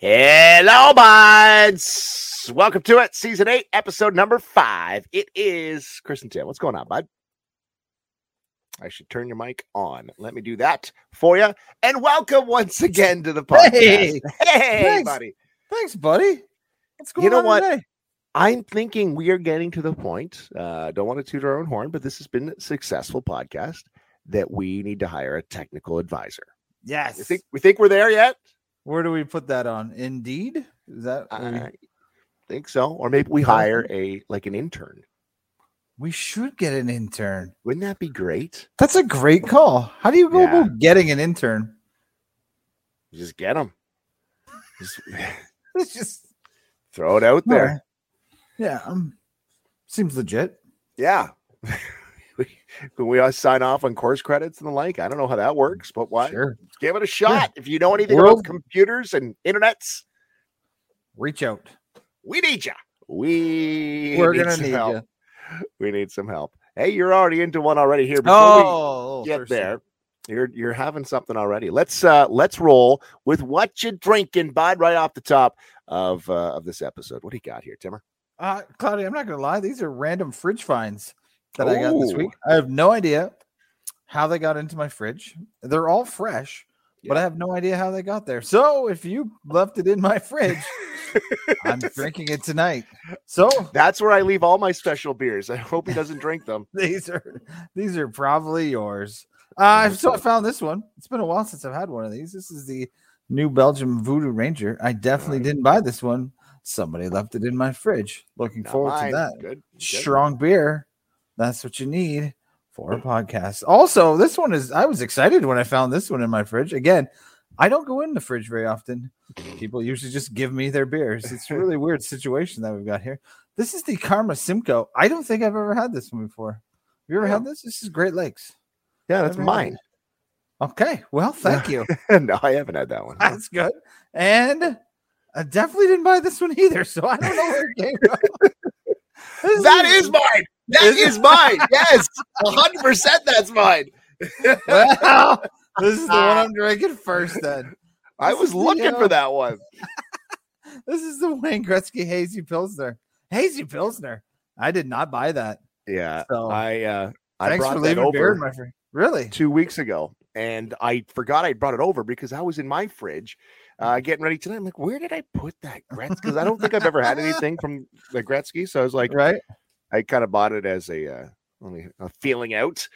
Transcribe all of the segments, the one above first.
Hello, buds. Welcome to it, season eight, episode number five. It is Chris and Tim. What's going on, bud? I should turn your mic on. Let me do that for you. And welcome once again to the podcast. Hey, hey thanks. buddy. Thanks, buddy. What's going You know on what? today? I'm thinking we are getting to the point. Uh, don't want to toot our own horn, but this has been a successful podcast that we need to hire a technical advisor. Yes. You think we think we're there yet? Where do we put that on? Indeed. Is that I think so. Or maybe we hire a like an intern. we should get an intern? Wouldn't that be great? That's a great call. How do you go Yeah. about getting an intern? Just get them. Just just throw it out there. Alright. Yeah, um, seems legit. Yeah. we, can we all sign off on course credits and the like? I don't know how that works, but why? Sure. Give it a shot. If you know anything World- about computers and internets, Reach out. we need you. We We're need gonna some need help. you. We need some help. Hey, you're already into one already here. Before Oh, we get there, you're you're having something already. Let's uh let's roll with what you're drinking, bud, right off the top of uh, of this episode. What do you got here, Timmer? Uh, Claudia, I'm not gonna lie. These are random fridge finds that I got this week. I have no idea how they got into my fridge. They're all fresh, but I have no idea how they got there. So if you left it in my fridge, I'm drinking it tonight. So That's where I leave all my special beers. I hope he doesn't drink them. these are these are probably yours. Uh, so I found this one. It's been a while since I've had one of these. This is the New Belgium Voodoo Ranger. I definitely didn't buy this one. Somebody left it in my fridge. Looking Not forward mine. to that. Good. good. strong beer. That's what you need for a podcast. Also, this one is I was excited when I found this one in my fridge. Again, I don't go in the fridge very often. People usually just give me their beers. It's a really weird situation that we've got here. This is the Karma Simcoe. I don't think I've ever had this one before. Have you ever Yeah. had this? This is Great Lakes. Yeah, that's mine. Okay. Well, thank you. no, I haven't had that one. That's good. And I definitely didn't buy this one either. So I don't know where it came from. That is mine. That Is is mine. Yes, hundred percent. That's mine. well, this is the one I'm drinking first. Then I was is the, looking uh, for that one. this is the Wayne Gretzky Hazy Pilsner. Hazy Pilsner. I did not buy that. Yeah, So I uh, I thanks brought for leaving beer over in my fridge. Really? two weeks ago, and I forgot I brought it over because I was in my fridge. Uh, getting ready tonight. I'm like, where did I put that Gretzky? Because I don't think I've ever had anything from the Gretzky. So I was like, Right? I kind of bought it as a, uh, only a feeling out.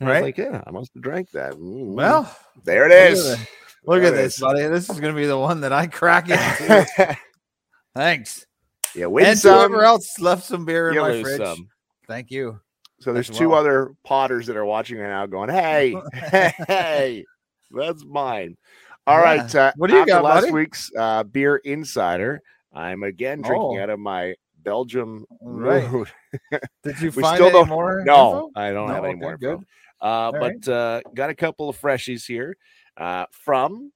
And I Right. like, yeah, I must have drank that. Mm, Well, there it is. look at look at this, is. buddy. This is going to be the one that I crack into. Thanks. yeah, win and some, whoever else left some beer in my fridge. some. Thank you. So there's two well. other potters that are watching right now going, hey, hey, that's mine. All Yeah. right. Uh, What do you got, last buddy? week's uh, beer insider, I'm again drinking Oh. out of my Belgium Right. Mood. Did you We find still any don't- more? No, info? I don't No? have any Okay, more. good. Uh, right. but uh, got a couple of freshies here uh, from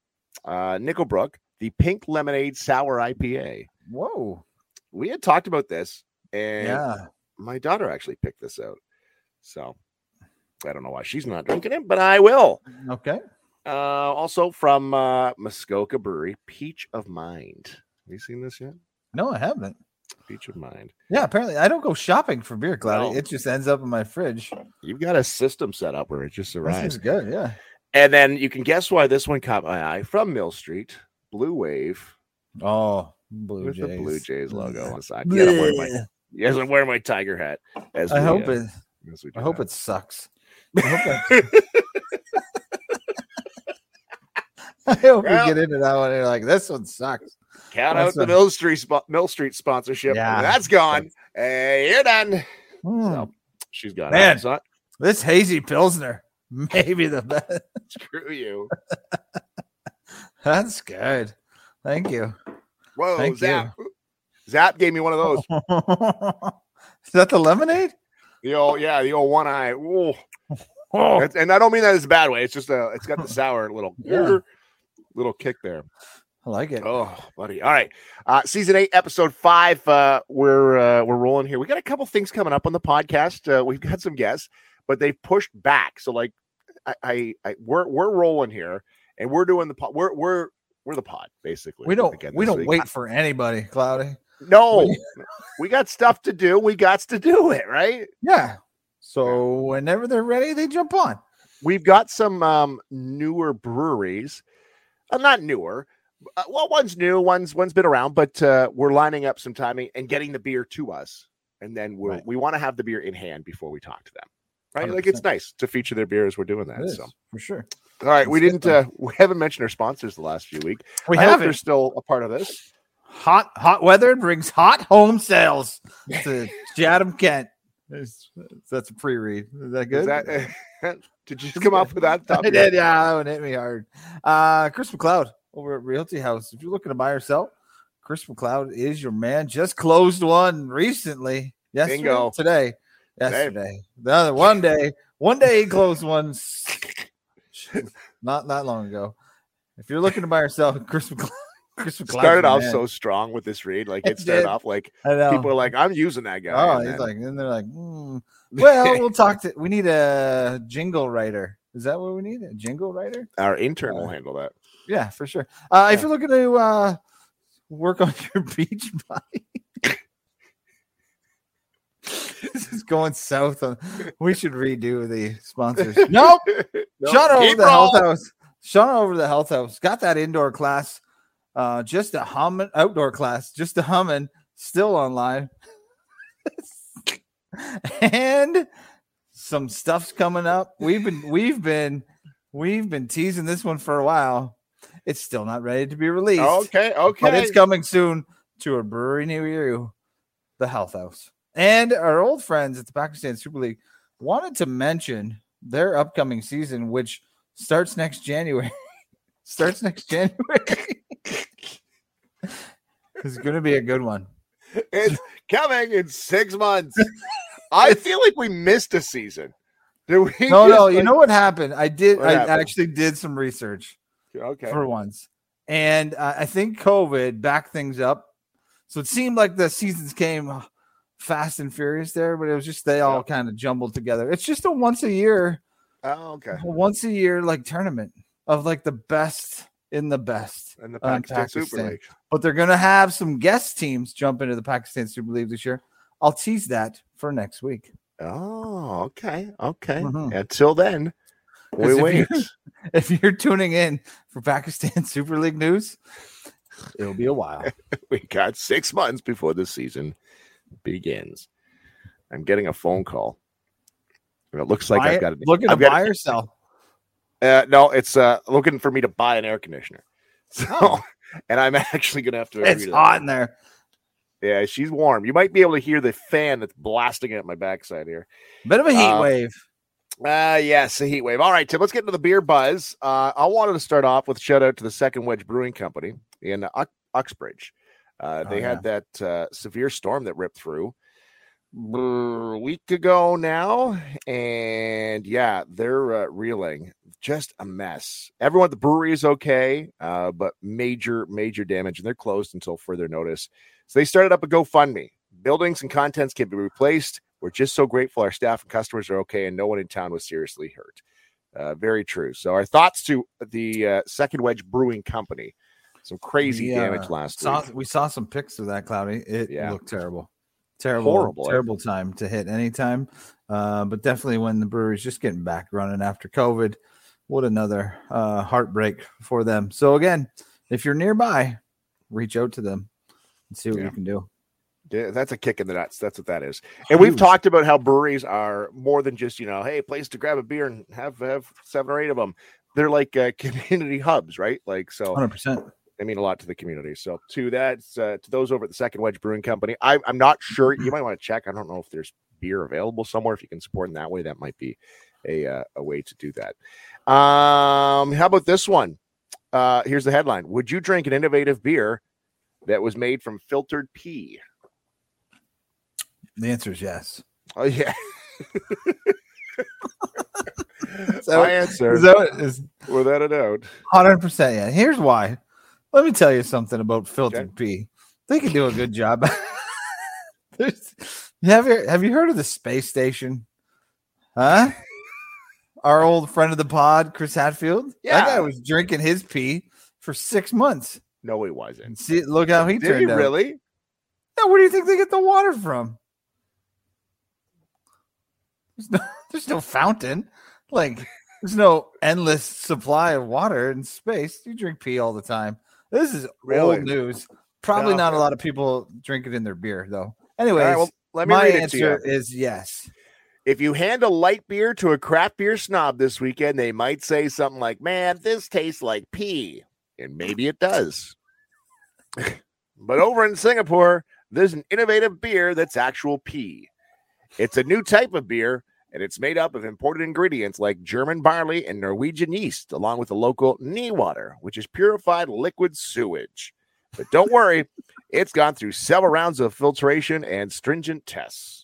uh, Nickelbrook, the Pink Lemonade Sour IPA. Whoa. We had talked about this, and Yeah. my daughter actually picked this out. So I don't know why she's not drinking it, but I will. Okay. Uh, also from uh, Muskoka Brewery, Peach of Mind. Have you seen this yet? No, I haven't. Of Mind. Yeah, apparently I don't go shopping for beer, Cloudy. No. It just ends up in my fridge. You've got a system set up where it just arrives. good. Yeah. And then you can guess why this one caught my eye from Mill Street, Blue Wave Oh, Blue with Jays. the Blue Jays logo on the side. Yes, I'm wearing my, yes, I'm wearing my tiger hat. As I we, hope uh, it. I hope that. it sucks. I hope, that, I hope Well- we get into that one. You're like, this one sucks. Count out That's the a- Mill Street spo- Mill Street sponsorship. Yeah. that's gone. Hey, you're done. Hmm. So she's gone. Man. out. So, This hazy pilsner, maybe the best. screw you. That's good. Thank you. Whoa, Thank Zap. Zap gave me one of those. Is that the lemonade? The old, yeah, the old one eye. Oh, and I don't mean that as a bad way. It's just a, it's got the sour little, Yeah. Little kick there. I like it. Oh, buddy. All right. Uh, season eight, episode five. Uh, we're uh, we're rolling here. We got a couple things coming up on the podcast. Uh, we've got some guests, but they've pushed back. So like, I, I, I we're we're rolling here, and we're doing the po- we're we're we're the pod, basically. We don't we don't week. wait for anybody, Cloudy. No, we got stuff to do. We got to do it, right? Yeah. So whenever they're ready, they jump on. We've got some um, newer breweries. Uh, not newer. Uh, well, one's new, one's one's been around, but uh, we're lining up some timing and getting the beer to us, and then we'll, Right. we want to have the beer in hand before we talk to them. Right? Like it's nice to feature their beer as we're doing that. Is, So, for sure. all right, we Let's didn't. Uh, we haven't mentioned our sponsors the last few weeks. We I have they're still a part of this. Hot hot weather brings hot home sales to Chatham, Kent. That's that's a pre-read. Is that good? Is that, did you just come up with that? Top I did, yeah, that one hit me hard. Uh Chris McLeod over at Realty House. If you're looking to buy or sell, Chris McLeod is your man. Just closed one recently. Yesterday, Bingo. today, yesterday, the other one day, one day he closed one. Not not long ago. If you're looking to buy or sell, Chris McLeod. Started off so strong with this read. Like It it started did. off like I know. people are like, "I'm using that guy." Oh, and he's then- like, and they're like, hmm. well, we'll talk to. We need a jingle writer. Is that what we need? A jingle writer? our intern will Uh, handle that. Yeah, for sure. Uh, If you're looking to uh, work on your beach bike, this is going south. On, we should redo the sponsors. Nope. No, Shut over keep the health house. Shut over the health house. Got that indoor class. Uh, just a humming outdoor class. Just a humming. Still online. and some stuff's coming up. We've been we've been we've been teasing this one for a while. It's still not ready to be released. Okay, okay. But it's coming soon to a brewery near you, the Health House. And our old friends at the Pakistan Super League wanted to mention their upcoming season, which starts next January. starts next January. It's going to be a good one. It's coming in six months. I feel like we missed a season. Did we? No, no, you know what happened? I did. What I happened? actually did some research Okay. for once, and uh, I think COVID backed things up. So it seemed like the seasons came fast and furious there, but it was just they all Yeah. kind of jumbled together. It's just a once a year, Oh, okay. a once a year like tournament of like the best in the best. And the on Pakistan, Super League. But they're gonna have some guest teams jump into the Pakistan Super League this year. I'll tease that for next week. Oh, okay. Okay. Mhm. Until then, we if wait. you- If you're tuning in for Pakistan Super League news, it'll be a while. we got six months before the season begins. I'm getting a phone call. And it looks like Buy I've got it. to I've got buy or sell. Uh, no, it's uh, looking for me to buy an air conditioner. So, Oh. and I'm actually gonna have to. It's agree to that. hot in there. Yeah, she's warm. You might be able to hear the fan that's blasting at my backside here. Bit of a heat Uh, wave. Uh yes, a heat wave. All right, Tim, let's get into the beer buzz. Uh, I wanted to start off with shout out to the Second Wedge Brewing Company in Ux- Uxbridge. Uh, Oh, they had that uh, severe storm that ripped through a week ago now, and yeah, they're uh, reeling. Just a mess. Everyone at the brewery is okay, uh, but major, major damage, and they're closed until further notice. So they started up a GoFundMe. Buildings and contents can be replaced. We're just so grateful our staff and customers are okay, and no one in town was seriously hurt. Uh, very true. So our thoughts to the uh, Second Wedge Brewing Company. Some crazy We, damage uh, last Saw, week. we saw some pics of that, Cloudy. It Yeah. looked terrible. Terrible, Horrible, eh? terrible time to hit anytime. Uh, but definitely when the brewery's just getting back running after COVID. What another uh, heartbreak for them. So again, if you're nearby, reach out to them and see what Yeah. you can do. Yeah, that's a kick in the nuts. That's what that is. And we've talked about how breweries are more than just you know, hey, place to grab a beer and have have seven or eight of them. They're like uh, community hubs, right? Like so. 100%. they mean a lot to the community. So to that, uh, to those over at the Second Wedge Brewing Company, I, I'm not sure. You might want to check. I don't know if there's beer available somewhere. If you can support in that way, that might be a uh, a way to do that. Um, how about this one? Uh, here's the headline: Would you drink an innovative beer that was made from filtered pea? The answer is yes. Oh yeah. That My answer, Is without a doubt. Hundred percent. Yeah. Here's why. Let me tell you something about filtered pea. They can do a good job. Have you have you heard of the space station? Huh? Our old friend of the pod, Chris Hadfield. Yeah. That guy was drinking his pee for six months. No, he wasn't. See, look how he Did turned he out. really? Now, where do you think they get the water from? There's no, there's no fountain. Like, there's no endless supply of water in space. You drink pee all the time. This is Really? old news. Probably not a lot of people drink it in their beer, though. Anyways, right, well, let me my read it to you. answer is yes. If you hand a light beer to a craft beer snob this weekend, they might say something like, Man, this tastes like pee. And maybe it does. but over in Singapore, there's an innovative beer that's actual pee. It's a new type of beer, and it's made up of imported ingredients like German barley and Norwegian yeast, along with the local knee water, which is purified liquid sewage. But don't worry, it's gone through several rounds of filtration and stringent tests.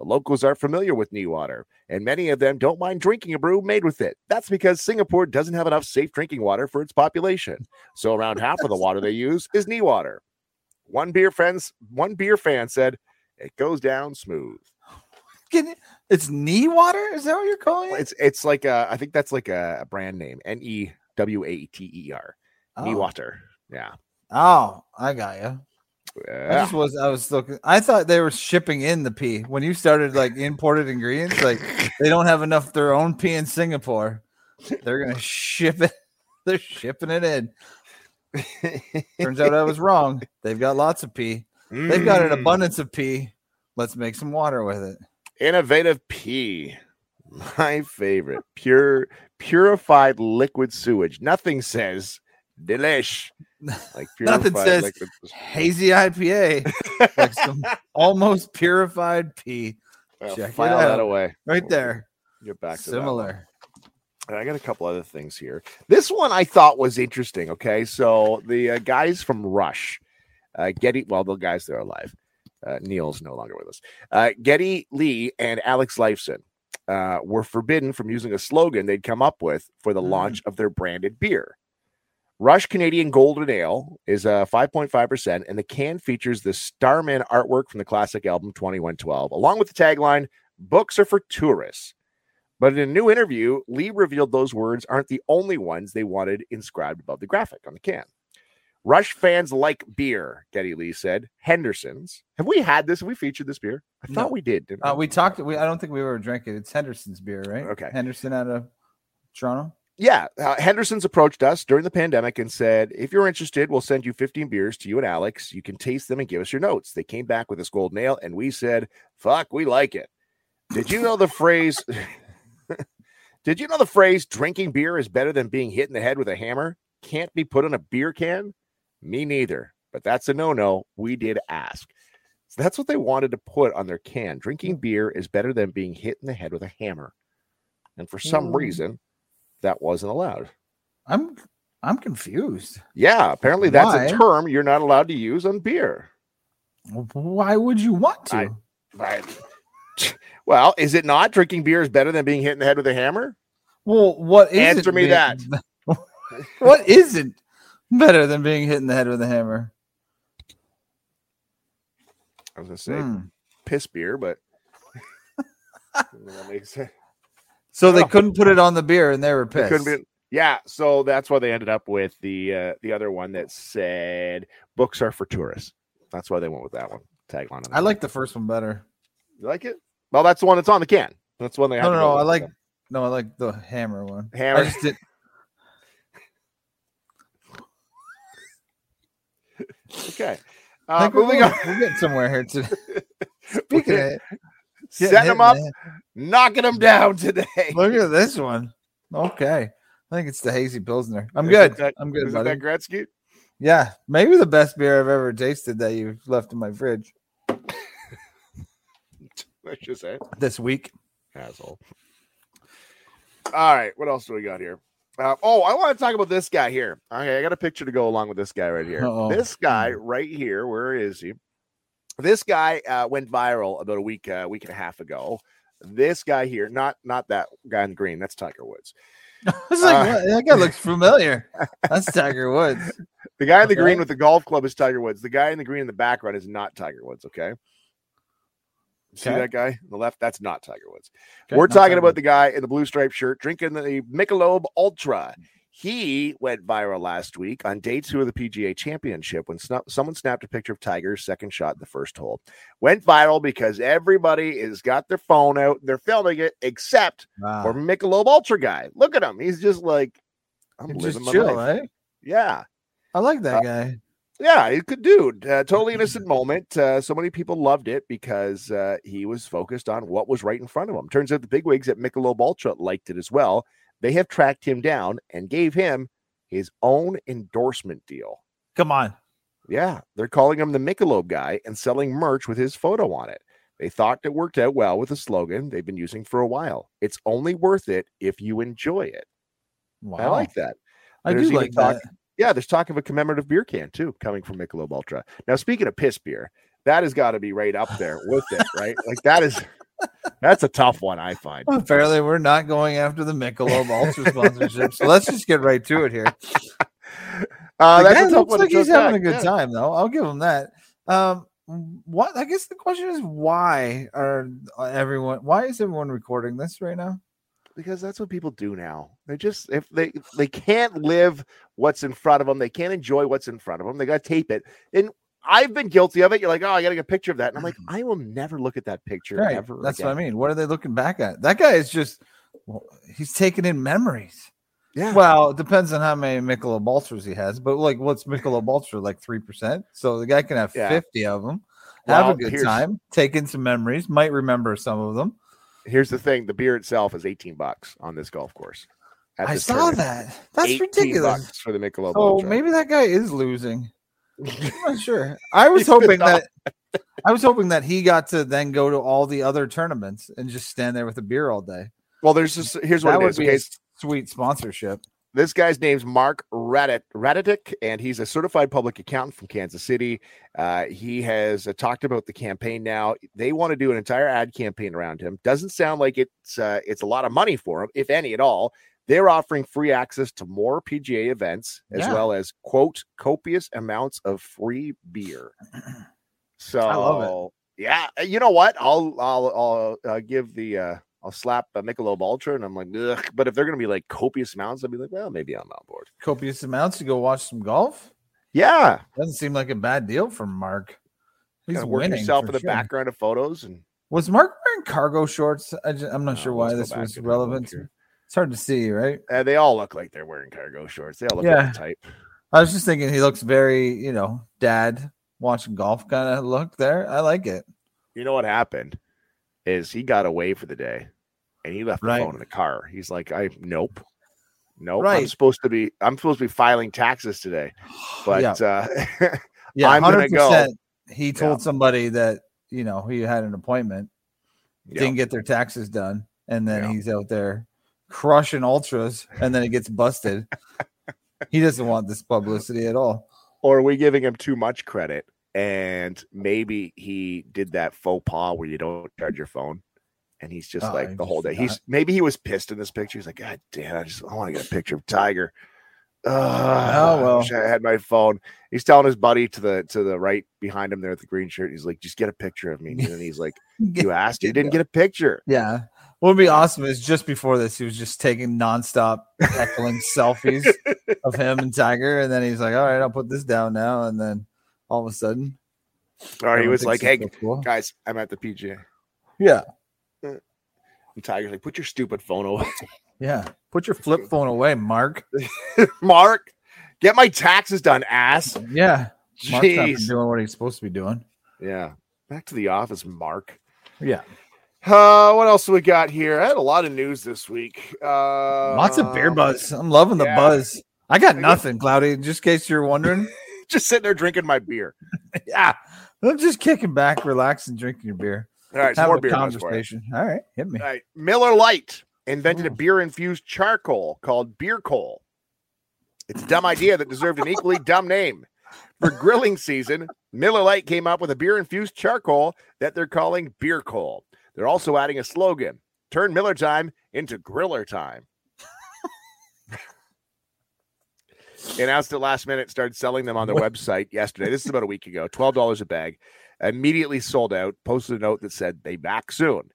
The locals are familiar with knee water, and many of them don't mind drinking a brew made with it. That's because Singapore doesn't have enough safe drinking water for its population. So around half of the water they use is knee water. One beer friends, one beer fan said, "It goes down smooth." Can you- it's knee water? Is that what you're calling it? It's it's like a, I think that's like a, a brand name, N E W A T E R, knee Oh. water. Yeah. Oh, I got you. I just was I was looking. I thought they were shipping in the pee when you started like imported ingredients. Like they don't have enough their own pee in Singapore. They're gonna ship it. They're shipping it in. Turns out I was wrong. They've got lots of pee. They've got an Mm. abundance of pee. Let's make some water with it. Innovative pee. My favorite. Pure purified liquid sewage. Nothing says delish. Like Nothing says liquid- Hazy IPA, like some almost purified pee. Well, check it file that away. Right there. Get back to. Similar. And I got a couple other things here. This one I thought was interesting. Okay, so the uh, guys from Rush, uh, Geddy, well, the guys that are alive. Uh, Neil's no longer with us. Uh, Geddy Lee and Alex Lifeson uh, were forbidden from using a slogan they'd come up with for the Mm. launch of their branded beer. Rush Canadian Golden Ale is uh, 5.5%, and the can features the Starman artwork from the classic album 2112, along with the tagline, Books are for tourists. But in a new interview, Lee revealed those words aren't the only ones they wanted inscribed above the graphic on the can. Rush fans like beer, Geddy Lee said. Henderson's. Have we had this? Have we featured this beer? I No. thought we did. Didn't Uh, we talked. We I don't think we ever drank it. It's Henderson's beer, right? Okay. Henderson out of Toronto. Yeah, uh, Henderson's approached us during the pandemic and said, if you're interested, we'll send you 15 beers to you and Alex. You can taste them and give us your notes. They came back with this golden ale, and we said, fuck, we like it. Did you know the phrase? Did you know the phrase drinking beer is better than being hit in the head with a hammer? Can't be put on a beer can? Me neither. But that's a no no. We did ask. So that's what they wanted to put on their can. Drinking beer is better than being hit in the head with a hammer. And for some Mm. reason, that wasn't allowed. I'm I'm confused. Yeah, apparently that's Why? a term you're not allowed to use on beer. Why would you want to? I- Right. Well, is it not? Drinking beer is better than being hit in the head with a hammer? well, what is Answer me that. what isn't better than being hit in the head with a hammer? I was gonna say Hmm. piss beer, but that makes sense. So they couldn't put it on the beer, and they were pissed. couldn't be. Yeah, so that's why they ended up with the uh, the other one that said books are for tourists. That's why they went with that one tagline. On I like the first one better. You like it. Well, that's the one that's on the can. That's the one they No, no, no. I like no, I like the hammer one. Hammer. I just did, okay. Uh, moving on. we're getting somewhere here today. Speaking of it, getting setting them up, head. knocking them down today. Look at this one. Okay. I think it's the hazy pilsner. I'm Is good. that- I'm good, Is buddy. that Gretzky? Yeah, maybe the best beer I've ever tasted that you've left in my fridge Let's just say this week. asshole. All right, what else do we got here? Uh, oh, I want to talk about this guy here. Okay, I got a picture to go along with this guy right here. Uh-oh. This guy right here. Where is he? This guy uh, went viral about a week, uh, week and a half ago. This guy here, not not that guy in green. That's Tiger Woods. I was like, Uh, what? that guy looks familiar. That's Tiger Woods. The guy in the Okay. green with the golf club is Tiger Woods. The guy in the green in the background is not Tiger Woods. Okay. See Okay. that guy on the left? That's not Tiger Woods. Okay, We're talking Tiger about the guy in the blue striped shirt drinking the Michelob Ultra. He went viral last week on day two of the PGA Championship when someone snapped a picture of Tiger's second shot in the first hole. Went viral because everybody has got their phone out, and they're filming it, except Wow. for Michelob Ultra guy. Look at him; he's just like, I'm You're living my chill, life. right? Yeah, I like that Uh, guy. yeah, he's good dude. Uh, totally innocent moment. Uh, so many people loved it because uh, he was focused on what was right in front of him. Turns out the bigwigs at Michelob Ultra liked it as well. They have tracked him down and gave him his own endorsement deal. Come on. Yeah, they're calling him the Michelob guy and selling merch with his photo on it. They thought it worked out well with a slogan they've been using for a while. It's only worth it if you enjoy it. Wow. I like that. I There's do like talk- that. Yeah, there's talk of a commemorative beer can too coming from Michelob Ultra. Now, speaking of piss beer, that has got to be right up there with it, right? Like that is that's a tough one, I find. Apparently, we're not going after the Michelob Ultra sponsorship. So let's just get right to it here. Uh, the that's guy a tough looks one like he's having back. a good Yeah. time, though. I'll give him that. Um, what I guess the question is why are everyone? Why is everyone recording this right now? because that's what people do now. They just if they they can't live what's in front of them, they can't enjoy what's in front of them. They got to tape it. And I've been guilty of it. You're like, oh, I got to get a picture of that, and I'm like, mm. I will never look at that picture Right. ever. That's again. what I mean. What are they looking back at? That guy is just well, he's taking in memories. Yeah. Well, it depends on how many Michelob Ultras he has, but like, what's Michelob Ultra like three percent? So the guy can have Yeah. fifty of them, have a good time, take in some memories, might remember some of them. Here's the thing: the beer itself is 18 bucks on this golf course. I saw tournament. that. That's ridiculous. for the Michelob. Oh, maybe that guy is losing. Sure. I was hoping that I was hoping that he got to then go to all the other tournaments and just stand there with a beer all day. Well, there's just here's what that it would is. Okay, sweet sponsorship. this guy's name's Mark Radit Radetic, and he's a certified public accountant from Kansas City. Uh, he has uh, talked about the campaign. Now they want to do an entire ad campaign around him. Doesn't sound like it's uh, it's a lot of money for him, if any at all. They're offering free access to more PGA events as Yeah. well as quote copious amounts of free beer. So love yeah, you know what? I'll I'll I'll uh, give the uh, I'll slap a Michelob Ultra, and I'm like, Ugh. but if they're gonna be like copious amounts, I'll be like, well, maybe I'm on board. Copious amounts to go watch some golf. Yeah, Doesn't seem like a bad deal for Mark. He's kind of work winning yourself in the sure. background of photos, and Was Mark wearing cargo shorts? I am not Uh, sure why this was relevant. It's hard to see, right? uh, they all look like they're wearing cargo shorts. They all look Yeah. like the type. I was just thinking he looks very, you know, dad watching golf kind of look there. I like it. You know what happened is he got away for the day, and he left the Right. phone in the car. He's like, I nope. Nope. I'm supposed to be I'm supposed to be filing taxes today. But yeah, uh yeah, I'm gonna go. He told Yeah. somebody that you know he had an appointment, yeah. didn't get their taxes done, and then he's out there crushing ultras, and then it gets busted. he doesn't want this publicity at all. or are we giving him too much credit? And maybe he did that faux pas where you don't charge your phone. And he's just Oh, like he the whole day. He's maybe he was pissed in this picture. He's like, God damn, I just I want to get a picture of Tiger. Ugh, oh, I well. wish I had my phone. He's telling his buddy to the to the right behind him there at the green shirt. He's like, just get a picture of me. And then he's like, You asked, you didn't get a picture. Yeah. What would be awesome is just before this, he was just taking nonstop heckling selfies of him and Tiger. And then he's like, all right, I'll put this down now. And then all of a sudden, Or he was like, Hey, so cool. guys, I'm at the PGA. yeah. And Tiger's like, put your stupid phone away. Yeah. Put your flip phone away, Mark. Mark, get my taxes done, ass. Yeah. Mark's not doing what he's supposed to be doing. Yeah. Back to the office, Mark. Yeah. Uh, what else we got here? I had a lot of news this week. Uh, Lots of beer buzz. I'm loving the yeah. buzz. I got nothing, Cloudy. Just in case you're wondering. Just sitting there drinking my beer. yeah. I'm just kicking back, relaxing, drinking your beer. All right, more beer buzz for you. conversation. All right. Hit me. All right, Miller Lite invented a beer infused charcoal called beer coal. It's a dumb idea that deserved an equally dumb name. For grilling season, Miller Lite came up with a beer infused charcoal that they're calling beer coal. They're also adding a slogan turn Miller time into griller time. Announced it last minute, started selling them on their website yesterday. This is about a week ago, $12 a bag. Immediately sold out, posted a note that said they back soon.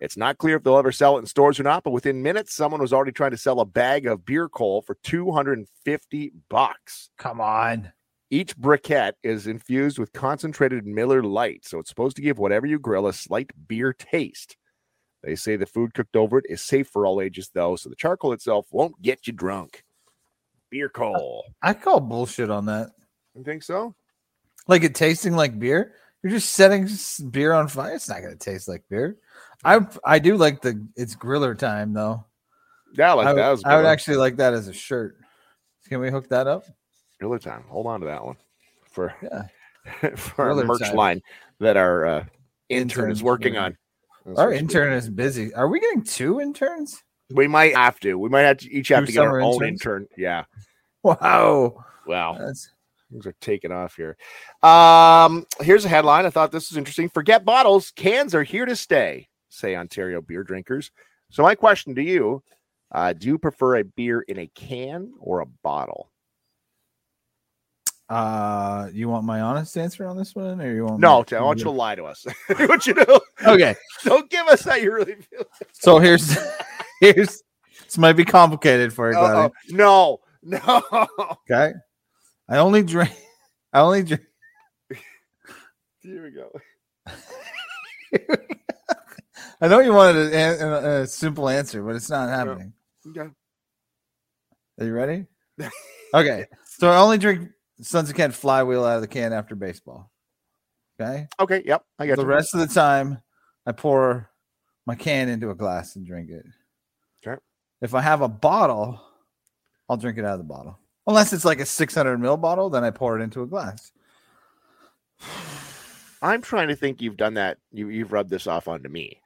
It's not clear if they'll ever sell it in stores or not, but within minutes, someone was already trying to sell a bag of beer coal for 250 bucks. Come on. Each briquette is infused with concentrated Miller Lite, so it's supposed to give whatever you grill a slight beer taste. They say the food cooked over it is safe for all ages, though, so the charcoal itself won't get you drunk. Beer coal. I call bullshit on that. You think so? Like it tasting like beer. You're just setting beer on fire. It's not going to taste like beer. I I do like the it's griller time though. Yeah, I like I, would, that. was a I would actually like that as a shirt. Can we hook that up? Griller time. Hold on to that one for Yeah. for our Griller merch time. line that our uh, intern Interns is working working. on. That's Our intern is busy. Are we getting two interns? We might have to. We might have to each have Two to get our summer own intern. Yeah. Wow. Wow. That's Things are taking off here. Um, here's a headline. I thought this was interesting. Forget bottles, cans are here to stay, say Ontario beer drinkers. So my question to you, uh, do you prefer a beer in a can or a bottle? Uh you want my honest answer on this one or you want No, Tim, I want you to lie to us. I want you to Okay. don't give us how you really feel. So here's here's this might be complicated for you. Uh-oh. No, no. Okay. I only drink I only drink Here we go. I know you wanted a, a, a simple answer, but it's not happening. Okay. Are you ready? Okay. So I only drink Sons of Kent flywheel out of the can after baseball. Okay. Okay. Yep. I got The you. rest of the time, I pour my can into a glass and drink it. Okay. If I have a bottle, I'll drink it out of the bottle. Unless it's like a 600 mil bottle, then I pour it into a glass. I'm trying to think you've done that. You you've rubbed this off onto me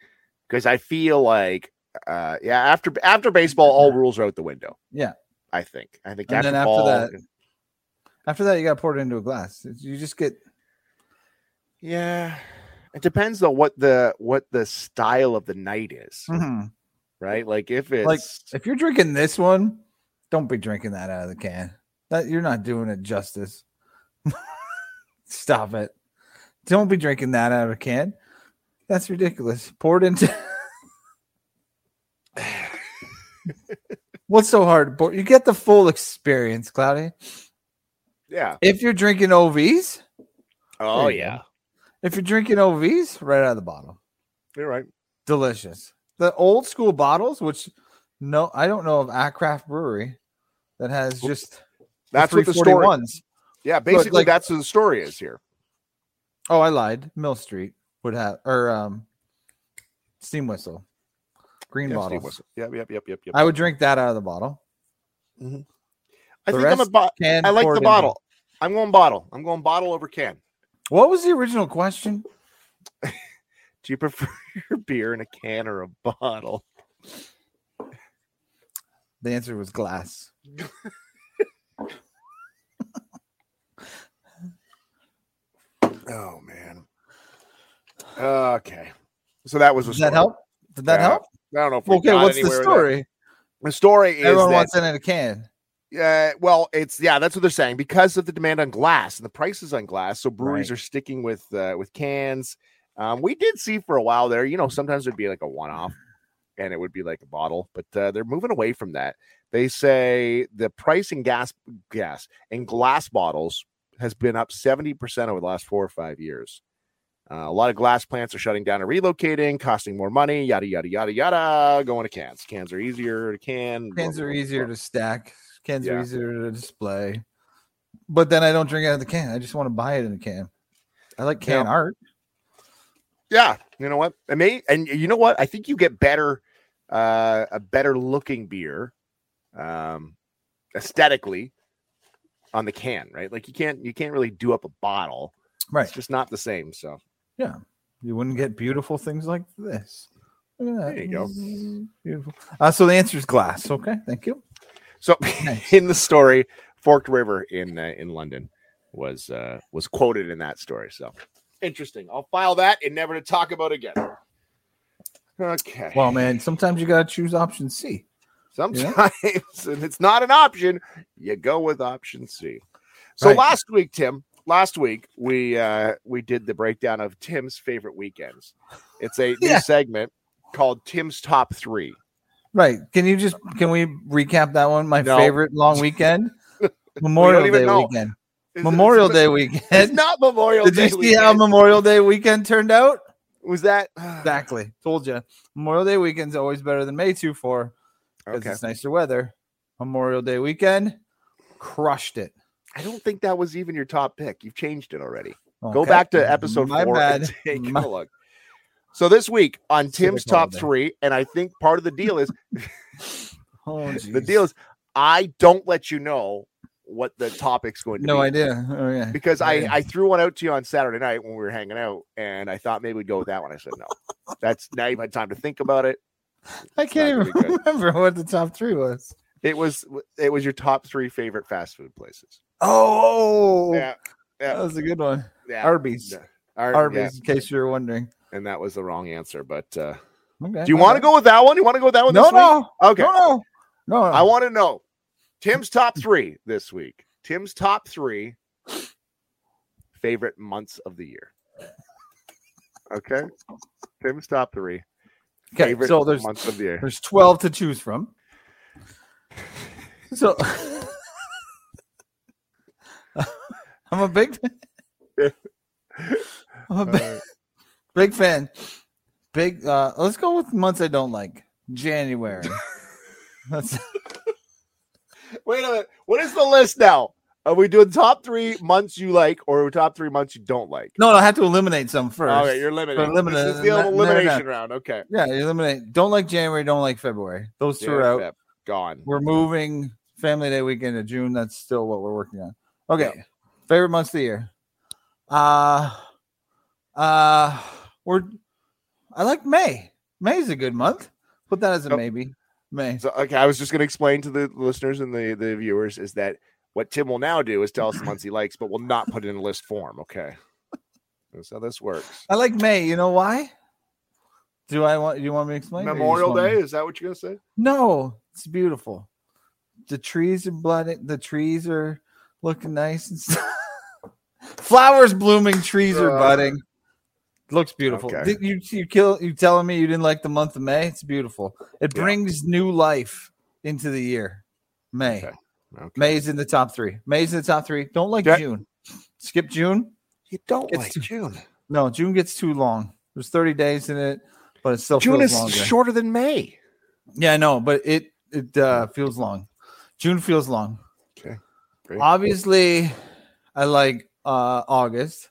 because I feel like uh yeah after after baseball all rules are out the window. Yeah. I think I think And after then after ball, that- After that, you got to pour it into a glass. You just get yeah. It depends on what the what the style of the night is, Mhm. right? Like if it's Like, if you're drinking this one, don't be drinking that out of the can. That you're not doing it justice. Stop it. Don't be drinking that out of a can. That's ridiculous. Pour it into. What's so hard? to pour? You get the full experience, Cloudy. Yeah. If you're drinking OVs, Oh yeah. go. if you're drinking OVs, right out of the bottle. You're right. delicious. The old school bottles, which no, I don't know of a craft brewery that has just the That's what the story. 341s. Yeah, basically like- that's what the story is here. Oh, I lied. Mill Street would have or um steam whistle. Green bottle. Yeah, bottles. Wilson. Yep, yep, yep, yep, yep. I would drink that out of the bottle. I the think I'm a bo- I like the bottle. I'm going bottle. I'm going bottle over can. What was the original question? Do you prefer your beer in a can or a bottle? The answer was glass. Oh man. Okay. So that was a Does that help? Did that help? I don't know Okay, got what's the anywhere with that. story? The story is Everyone that, wants it in a can. Uh, well, it's yeah, that's what they're saying because of the demand on glass and the prices on glass. So breweries Right. are sticking with uh, with cans. Um, we did see for a while there, you know, sometimes it'd be like a one off, and it would be like a bottle, but uh, they're moving away from that. They say the price in gas gas and glass bottles has been up seventy percent over the last four or five years. Uh, a lot of glass plants are shutting down and relocating, costing more money, yada yada yada yada. Going to cans. Cans are easier to can. blah, Cans blah, are easier to stack. Cans Yeah. are easier to display. But then I don't drink out of the can. I just want to buy it in a can. I like can Yeah. art. Yeah, you know what? I may, and you know what? I think you get better, uh, a better looking beer, um, aesthetically on the can, right? Like you can't, you can't really do up a bottle. Right. It's just not the same. So Yeah. You wouldn't get beautiful things like this. Look at that. There you go. Beautiful. Uh, so the answer is glass. Okay. Thank you. So Nice. in the story, Forked River in uh, in London was uh, was quoted in that story. So interesting. I'll file that and never to talk about again. Okay. Well, man, sometimes you got to choose option C. Sometimes, and it's not an option, you go with option C. So Right. last week, Tim, last week we uh we did the breakdown of Tim's favorite weekends. It's a new Yeah. segment called Tim's Top Three. Right. Can you just can we recap that one? My No. favorite long weekend, Memorial Day know. weekend, It's- Memorial it's- Day It's weekend. not Memorial Did Day. you see how. Memorial Day weekend turned out? was that? Exactly. Told you. Memorial Day weekend's always better than May 2 4 because Okay. it's nicer weather. Memorial Day weekend crushed it. I don't think that was even your top pick. You've changed it already. Go back to episode My four and bad. take My- a look. So this week on Tim's top three, and I think part of the deal is Oh, the deal is I don't let you know what the topic's going to No be. No idea. Oh, yeah. Because oh, I, Yeah. I threw one out to you on Saturday night when we were hanging out, and I thought maybe we'd go with that one. I said no. That's now you've had time to think about it. I can't even gonna be good. remember what the top three was. It was it was your top three favorite fast food places. Oh, Yeah, that was a good one. yeah. Arby's. Yeah. Ar- Arby's, yeah, in case you were wondering. And that was the wrong answer. But uh, Okay. do you want to go with that one? You want to go with that one? No, this week? no, Okay. no, no, no. I want to know Tim's top three this week. Tim's top three favorite months of the year. Okay. Tim's top three okay, favorite so there's months of the year. there's 12 to choose from. So I'm a big I'm a big, Uh, big fan. Big uh let's go with months I don't like. January. That's wait a minute. What is the list now? Are we doing top three months you like or top three months you don't like? no, I have to eliminate some first. Okay, you're limiting. limited, This is the no, no, no. elimination round. Okay. yeah, eliminate. Don't like January, don't like February. Those two are out. Feb, Gone. We're moving Family Day weekend to June. That's still what we're working on. Okay. Yeah. Favorite months of the year. Uh uh we're I like May. May's a good month. Put that as a Oh. maybe. May. So okay, I was just going to explain to the listeners and the the viewers is that what Tim will now do is tell us the months he likes, but will not put it in a list form. Okay, that's how this works. I like May. You know why? Do I want you want me to explain? or Memorial Day me- is that what you're going to say? No, it's beautiful. The trees are blooded. The trees are looking nice and stuff. Flowers blooming, trees are Uh, budding. Looks beautiful. okay. You you kill you telling me you didn't like the month of May? It's beautiful. It Yeah. brings new life into the year. May. Okay. Okay. May's in the top three. May's in the top three. Don't like Okay. June. Skip June. You don't It's like too- June. No, June gets too long. There's 30 days in it, but it still June is longer. shorter than May. Yeah, I know, but it it uh, feels long. June feels long. Okay, great. Obviously, I like uh August.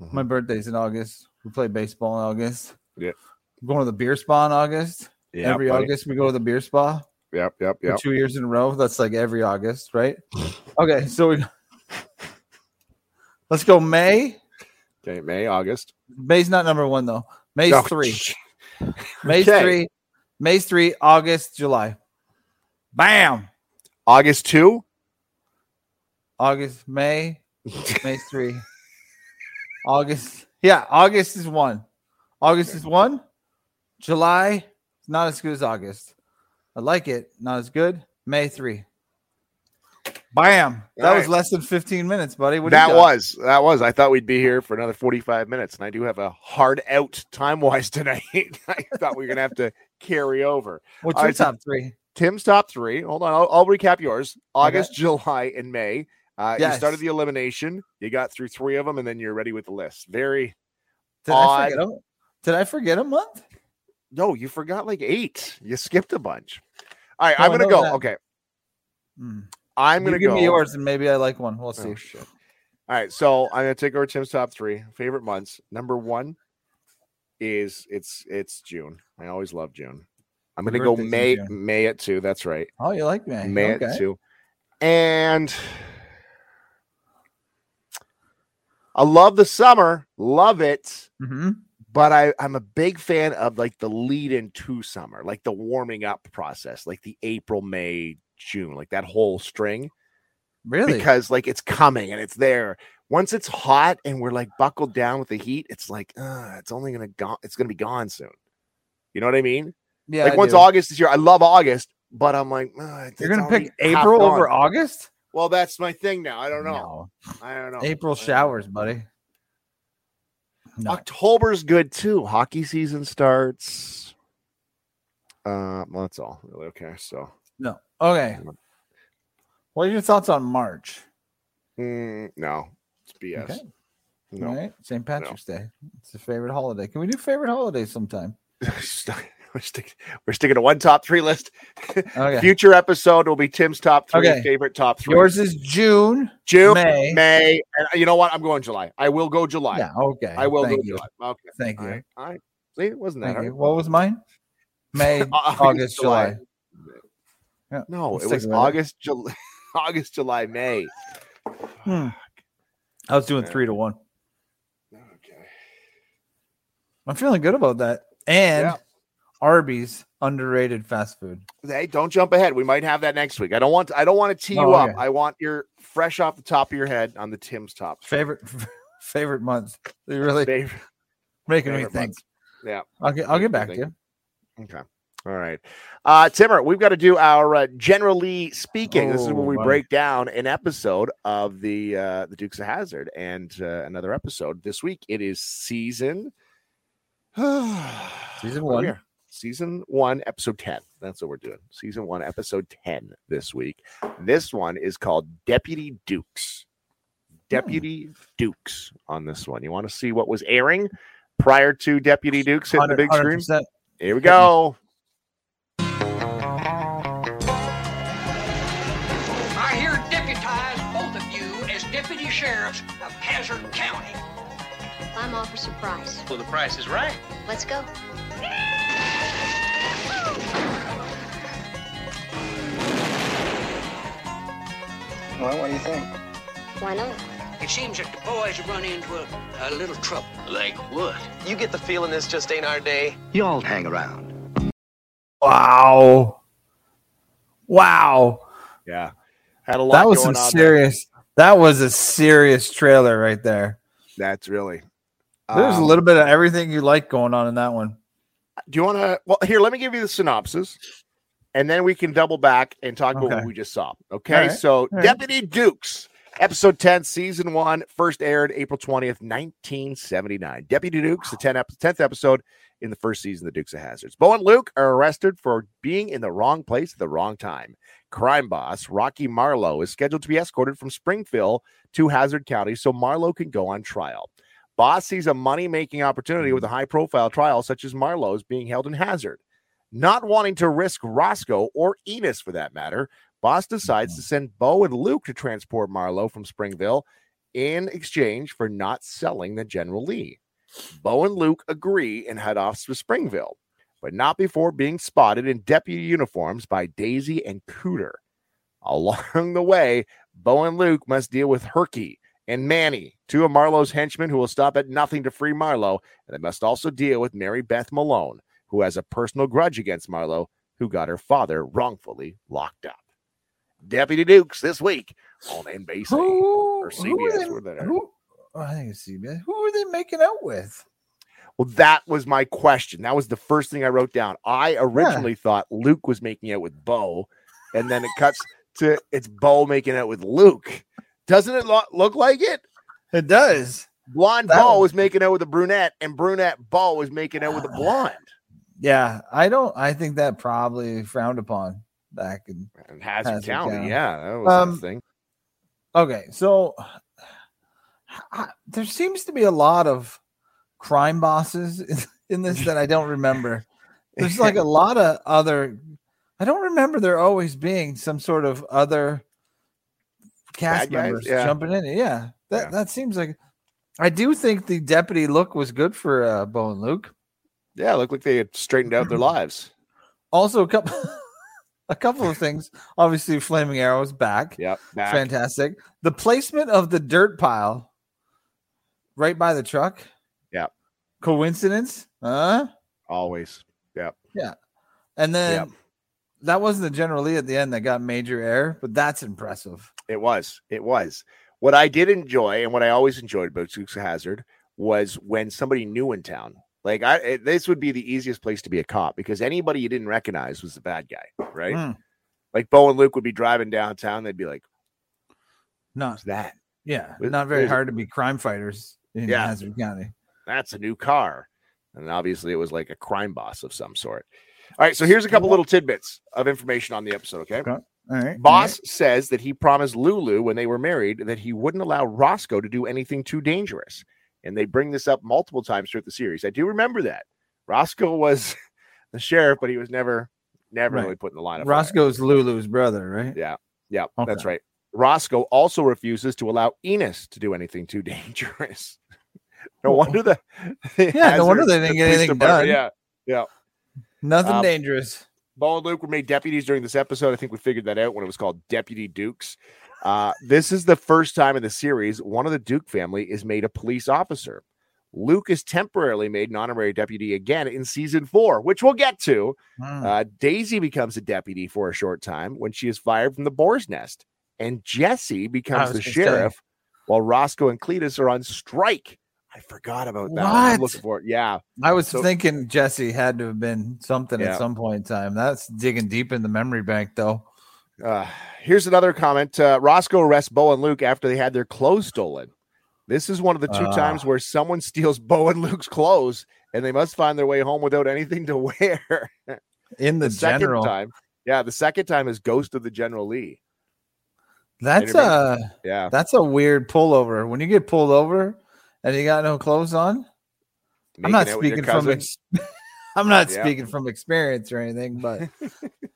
Mhm, My birthday's in August. We play baseball in August. Yeah. I'm going to the beer spa in August. Yeah, every buddy. August we go to the beer spa Yep, yep, yep. two years in a row. That's like every August, right? okay, so we let's go May. Okay, May, August. May's not number one though. May's No. three. May's Okay. three. May's three. August, July. Bam. August two. August, May, May three. August. Yeah, August is one. August is one. July, not as good as August. I like it. Not as good. May three. Bam. That All was less than 15 minutes, buddy. What that was that was. I thought we'd be here for another forty-five minutes, and I do have a hard out time-wise tonight. I thought we were gonna have to carry over. What's All your right, top three? Tim's top three. Hold on, I'll, I'll recap yours. August, July, and May. Uh, You started the elimination. You got through three of them, and then you're ready with the list. Very. Did I forget a, Did I forget a month? No, you forgot like eight. You skipped a bunch. All right, No, I'm gonna go. that. Okay, Hmm. I'm You gonna give go. me yours, and maybe I like one. We'll see. Oh shit. All right, so I'm gonna take over Tim's top three favorite months. Number one is it's it's June. I always love June. I'm gonna go May May at two. That's right. Oh, you like me? May okay. at two. And I love the summer, love it, hmm but I, I'm a big fan of like the lead into summer, like the warming up process, like the April, May, June, like that whole string. Really? because like it's coming and it's there. Once it's hot and we're like buckled down with the heat, it's like uh, it's only gonna go. It's gonna be gone soon. You know what I mean? yeah. like I once do. August is here, I love August, but I'm like, uh, You're gonna pick April over. August? Well, that's my thing now. I don't know. I don't know. April don't know. showers, buddy. No. October's good too. Hockey season starts. Uh, well, that's all. Really okay. So, No. Okay. What are your thoughts on March? mm, no, it's BS. Okay. No, All right. St. Patrick's Day. It's a favorite holiday. Can we do favorite holidays sometime? we're sticking. We're sticking to one top three list. Okay. Future episode will be Tim's top three Okay. favorite top three. Yours is June. June, May. May, and uh, you know what? I'm going July. I will go July. Yeah. Okay. I will Thank go you. July. Okay. Thank All you. right. All right. See, it wasn't that Thank hard. you. What was mine? May, August, August, July. Yeah, No, let's it was. August, July, August, July, May. Hmm. I was doing three to one. Okay. I'm feeling good about that. And Yeah. Arby's underrated fast food. Hey, don't jump ahead. We might have that next week. I don't want. I don't want to tee you Oh, up. I want your fresh off the top of your head on the Tim's top. Favorite favorite month. You're really Favorite. making me favorite think. months. Yeah. I'll get I'll get back to you. Okay. All right. Uh Timmer, we've got to do our uh, generally speaking. this is where Oh, we break down an episode of the uh the Dukes of Hazzard and uh, another episode. This week it is season Season Where are we one. At? Season 1 episode 10. That's what we're doing. Season 1 episode 10 this week. This one is called Deputy Dukes. Deputy Dukes on this one. You want to see what was airing prior to Deputy Dukes hitting the big screen? 100%. Here we go. I here deputize both of you as deputy sheriffs of Hazzard County. I'm Officer Price. Well, the price is right. Let's go. Well, what do you think? Why not? It seems that the boys have run into a, a little trouble. Like what? You get the feeling this just ain't our day? You all hang around. Wow. Wow. Yeah. Had a lot That was going some on there. serious. That was a serious trailer right there. That's really. There's Um, a little bit of everything you like going on in that one. Do you want to? Well, here, let me give you the synopsis, and then we can double back and talk about what we just saw. Okay, right. so right. Deputy Dukes, episode ten, season one, first aired April twentieth, nineteen seventy nine. Deputy Dukes, the 10 ep- 10th episode in the first season, of The Dukes of Hazzards. Bo and Luke are arrested for being in the wrong place at the wrong time. Crime boss Rocky Marlowe is scheduled to be escorted from Springfield to Hazzard County so Marlowe can go on trial. Boss sees a money making opportunity with a mm. high profile trial such as Marlowe's being held in Hazzard. Not wanting to risk Roscoe or Enos for that matter, Boss decides mm-hmm. to send Bo and Luke to transport Marlowe from Springville in exchange for not selling the General Lee. Bo and Luke agree and head off to Springville, but not before being spotted in deputy uniforms by Daisy and Cooter. Along the way, Bo and Luke must deal with Herky and Manny, two of Marlowe's henchmen who will stop at nothing to free Marlowe, and they must also deal with Mary Beth Malone, who has a personal grudge against Marlowe, who got her father wrongfully locked up. Deputy Dukes this week on NBC Who, or who CBS. where they who- oh, I think it's CBS. Who are they making out with? Well, that was my question. That was the first thing I wrote down. I originally thought Luke was making out with Bo, and then it cuts to it's Bo making out with Luke. Doesn't it lo- look like it? It does. Blonde That Bo was- was making out with a brunette, and brunette Bo was making out with a ah. blonde. Yeah, I don't. I think that probably frowned upon back in. And Hazzard, Hazzard County, County. yeah, that was Um, thing. Okay, so I- there seems to be a lot of crime bosses in, in this that I don't remember. There's like a lot of other. I don't remember there always being some sort of other cast guys? members Yeah. jumping in. Yeah, that Yeah. that seems like. I do think the deputy look was good for uh, Bo and Luke. Yeah, it looked like they had straightened out their lives. Also, a couple, a couple of things. Obviously, flaming arrows back. Yep, back. Fantastic. The placement of the dirt pile right by the truck. Yeah. Coincidence? Huh? always. Yep. Yeah. And then Yep. that wasn't the General Lee at the end that got major air, but that's impressive. It was. It was. What I did enjoy and what I always enjoyed about Dukes of Hazzard was when somebody new in town. Like I it, this would be the easiest place to be a cop because anybody you didn't recognize was the bad guy, right? Mm. Like Bo and Luke would be driving downtown, they'd be like, Not that? yeah, It- not very it hard to be crime fighters in Yeah. Hazzard County. That's a new car." And obviously it was like a crime boss of some sort. All right, so here's a couple little tidbits of information on the episode. Okay, Okay. All right. Boss says that he promised Lulu when they were married that he wouldn't allow Roscoe to do anything too dangerous, and they bring this up multiple times throughout the series. I do remember that Roscoe was the sheriff, but he was never, never Right. really put in the line of fire. Lulu's brother, right? Yeah, yeah, Okay. that's right. Roscoe also refuses to allow Enos to do anything too dangerous. no wonder the yeah, no wonder they didn't get anything done. Yeah, yeah, Nothing Um, dangerous. Bo and Luke were made deputies during this episode. I think we figured that out when it was called Deputy Dukes. Uh, this is the first time in the series one of the Duke family is made a police officer. Luke is temporarily made an honorary deputy again in season four, which we'll get to. Hmm. Uh, Daisy becomes a deputy for a short time when she is fired from the boar's nest, and Jesse becomes the sheriff while Roscoe and Cletus are on strike. I forgot about that. I'm What? looking for it. Yeah. I was so- thinking Jesse had to have been something Yeah. at some point in time. That's digging deep in the memory bank, though. Uh, here's another comment. Uh, Roscoe arrests Bo and Luke after they had their clothes stolen. This is one of the two Ah. times where someone steals Bo and Luke's clothes, and they must find their way home without anything to wear. In the, the second general, time, yeah, the second time is Ghost of the General Lee. that's a Yeah, that's a weird pullover. When you get pulled over and you got no clothes on, I'm not Making with your speaking from ex- I'm not Yeah. speaking from experience or anything, but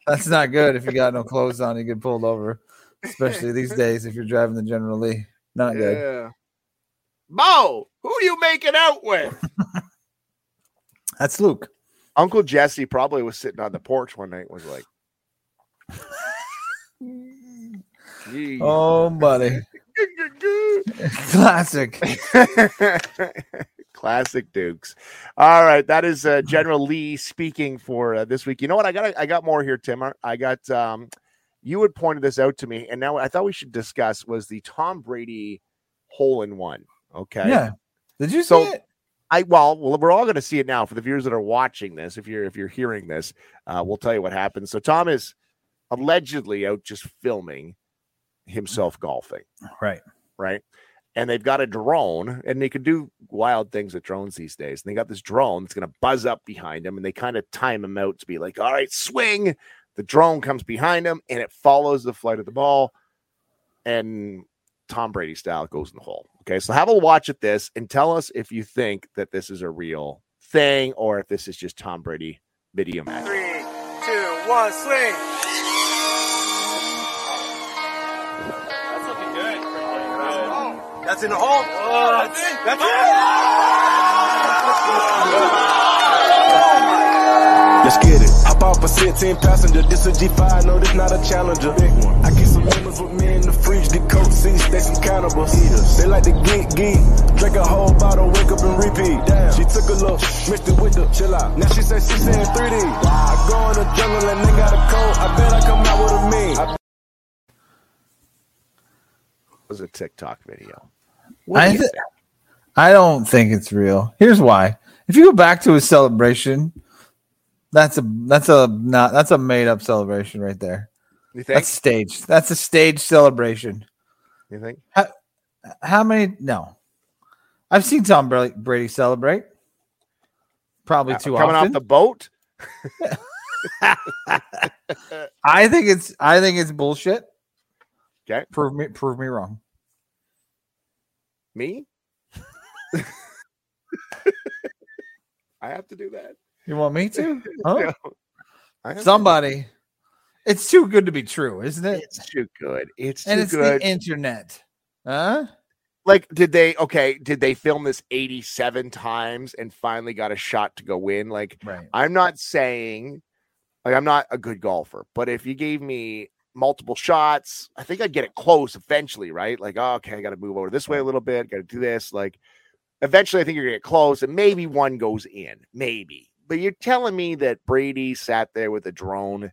that's not good if you got no clothes on. You get pulled over, especially these days if you're driving the General Lee. Not good. Yeah. Bo, who are you making out with? That's Luke. Uncle Jesse probably was sitting on the porch one night and was like. Oh, buddy, classic. Classic Dukes. All right, that is uh, General Lee speaking for uh, this week. You know what? I got I got more here, Tim. I got um, you had pointed this out to me, and now I thought we should discuss was the Tom Brady hole in one. Okay. Yeah. Did you So- see it? I well, well, we're all going to see it now. For the viewers that are watching this, if you're if you're hearing this, uh, we'll tell you what happens. So Tom is allegedly out just filming himself golfing, Right. right? And they've got a drone, and they can do wild things with drones these days. And they got this drone that's going to buzz up behind him, and they kind of time him out to be like, "All right, swing." The drone comes behind him, and it follows the flight of the ball, and Tom Brady style goes in the hole. Okay, so have a watch at this and tell us if you think that this is a real thing or if this is just Tom Brady video magic. Three, two, one, swing. That's in the hole. that's it. That's Let's get it. Hop off a 16 passenger. This a G5, no, this not a challenger. Big one. I keep some lemons with me in the fridge. The coat seats, they some cannibals. Eaters. They like to geek, geek. Drink a whole bottle, wake up and repeat. Damn. She took a look, mixed it with the chill out. Now she say she saying 3D. I go in the jungle and they got a coat. I bet I come out with a mean. I was a TikTok video. I, th- I don't think it's real. Here's why. If you go back to his celebration, that's a that's a not that's a made up celebration right there. You think? That's staged. That's a staged celebration. you think? How how many? No, I've seen Tom Brady, celebrate. Probably Uh, too coming often. off the boat? I think it's I think it's bullshit. Okay. Prove me prove me wrong. Me? I have to do that. You want me to? Huh? I have to- Somebody. It's too good to be true, isn't it? It's too good. It's and it's good. the internet. Huh? like did they okay did they film this 87 times and finally got a shot to go in like Right. i'm not saying like i'm not a good golfer but if you gave me multiple shots i think i'd get it close eventually right like oh, okay i gotta move over this way a little bit gotta do this like eventually i think you're gonna get close and maybe one goes in maybe but you're telling me that brady sat there with a drone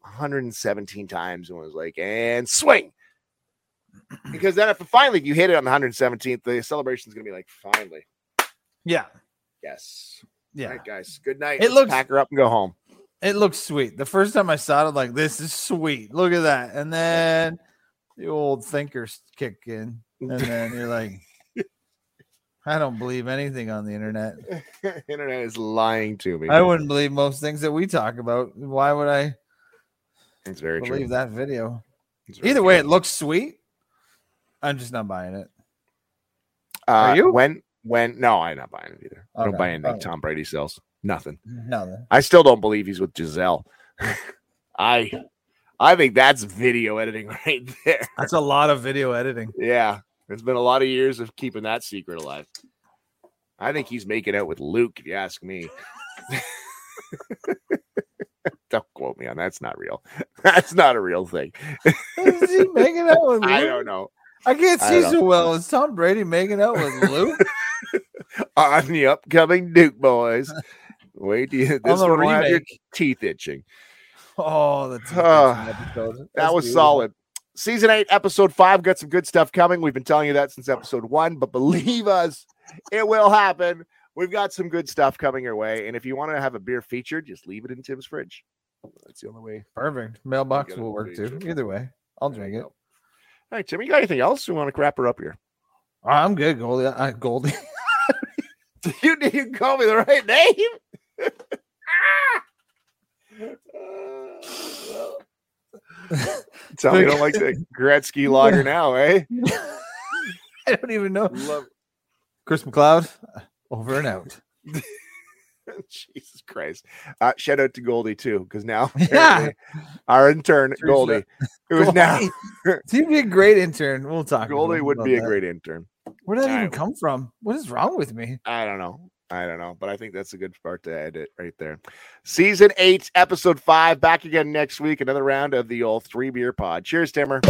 117 times and was like and swing because then if finally if you hit it on the 117th, the celebration is gonna be like finally. Yeah. Yes. Yeah. All right, guys. Good night. It Let's looks- pack her up and go home. It looks sweet. The first time I saw it, like this is sweet. Look at that. And then the old thinkers kick in. And then you're like, I don't believe anything on the internet. Internet is lying to me. I wouldn't believe most things that we talk about. Why would I It's very believe true. that video? Either way, it looks sweet. I'm just not buying it. Uh, Are you? When when no, I'm not buying it either. I don't buy anything Okay. Tom Brady sells. Nothing. No, I still don't believe he's with Gisele. I I think that's video editing right there. that's a lot of video editing. Yeah. It's been a lot of years of keeping that secret alive. I think he's making out with Luke, if you ask me. don't quote me on that. That's not real. That's not a real thing. Is he making out with Luke? I don't know. I can't see don't so well. Is Tom Brady making out with Luke? On the upcoming Duke boys. Wait, till you, this one have your teeth itching. oh, that's Ah, episode. That was beautiful. solid. Season eight, episode five, got some good stuff coming. We've been telling you that since episode one, but believe us, it will happen. We've got some good stuff coming your way. And if you want to have a beer featured, just leave it in Tim's fridge. That's the only way. Perfect. Mailbox will work too. Either way, I'll drink it. All right, Tim, you got anything else? We want to wrap her up here. I'm good, Goldie. Goldie. you didn't call me the right name. Tell me you don't like the Gretzky lager now, eh? I don't even know. Love Chris McLeod, over and out. Jesus Christ. Uh, shout out to Goldie too, because now Yeah. our intern, Goldie, it now He'd be a great intern. We'll talk. Goldie would be a great intern. Where did that even come from? What is wrong with me? I don't know. I don't know, but I think that's a good part to edit right there. Season eight, episode five, back again next week. Another round of the old three beer pod. Cheers, Timmer.